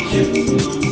you.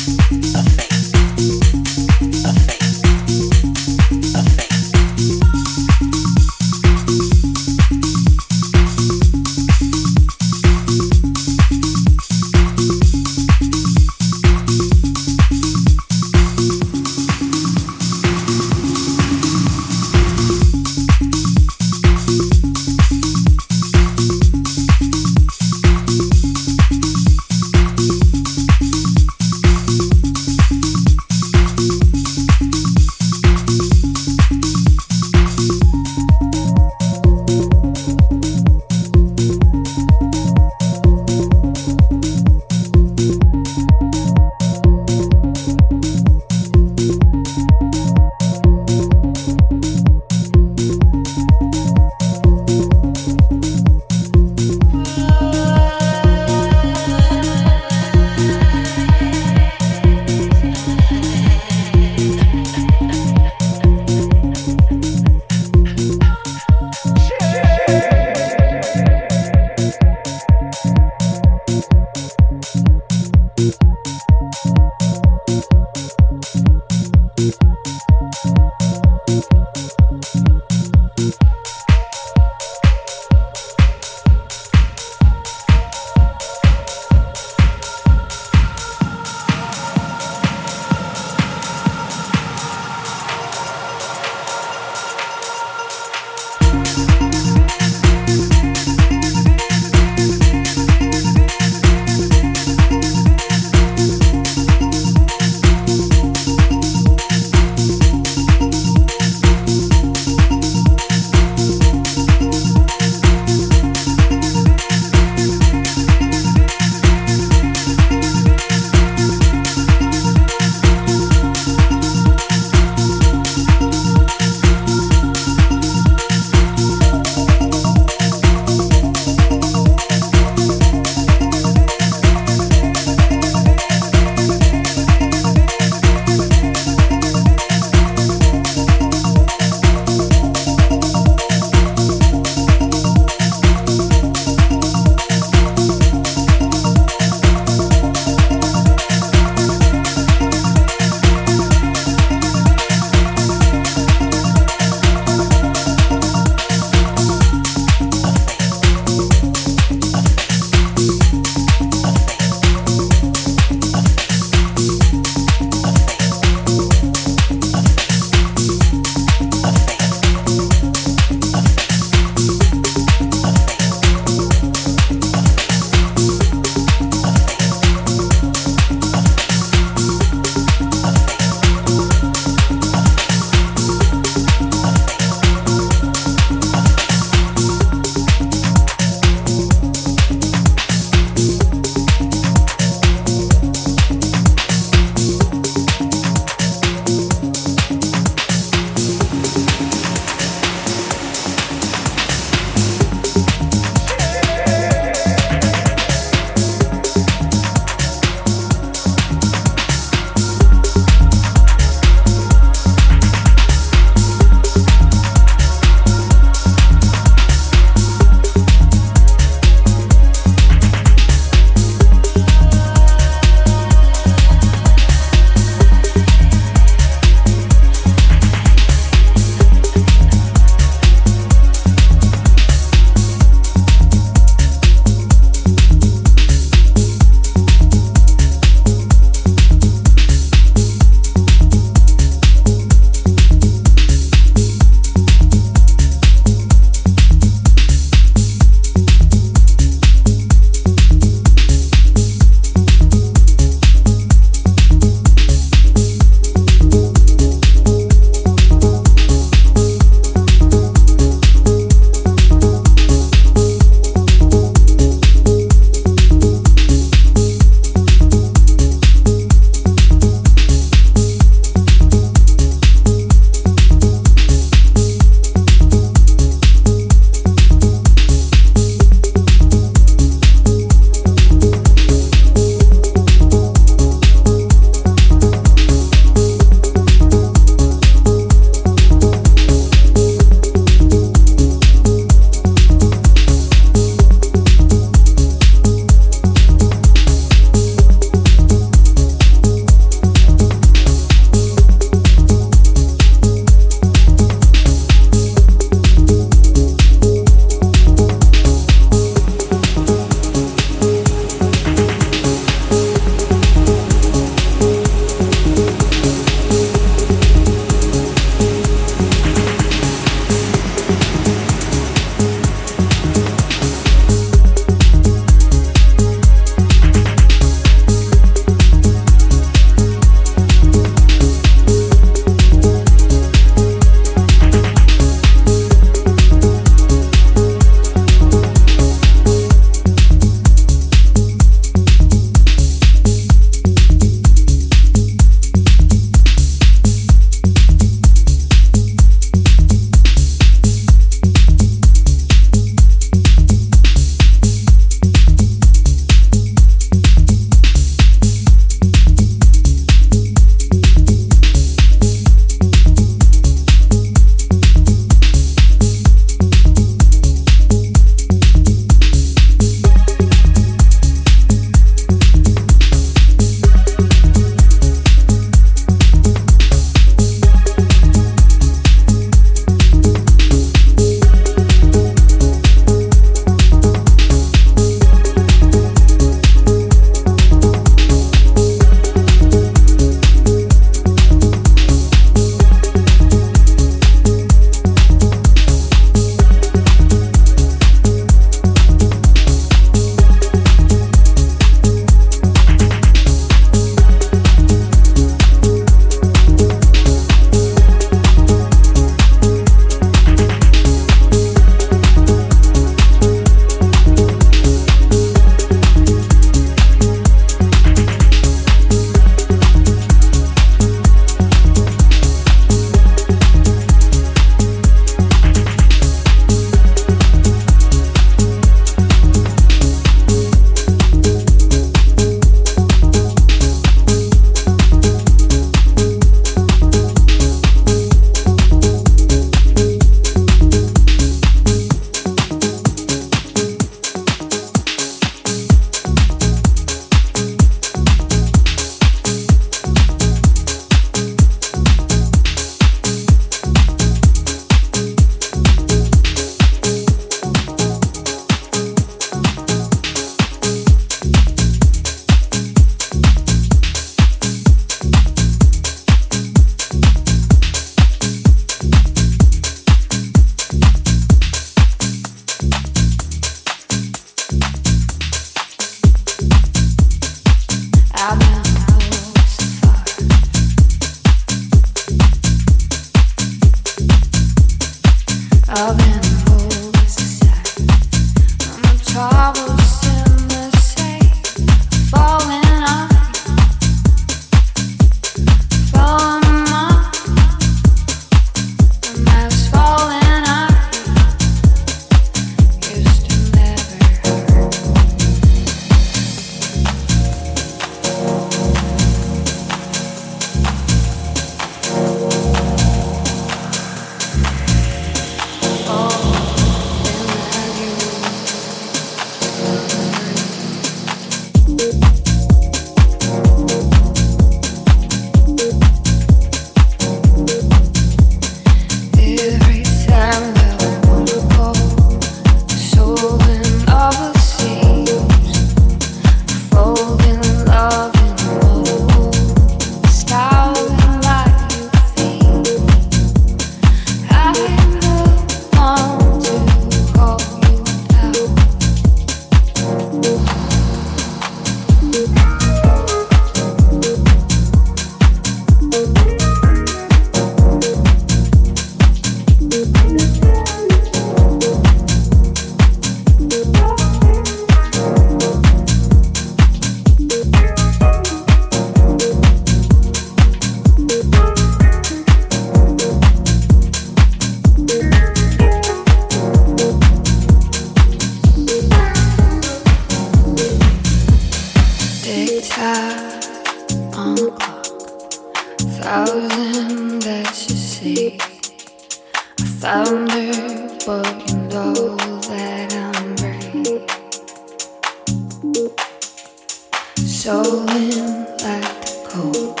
stolen like the cold,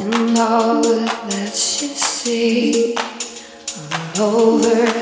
and all that she see all over.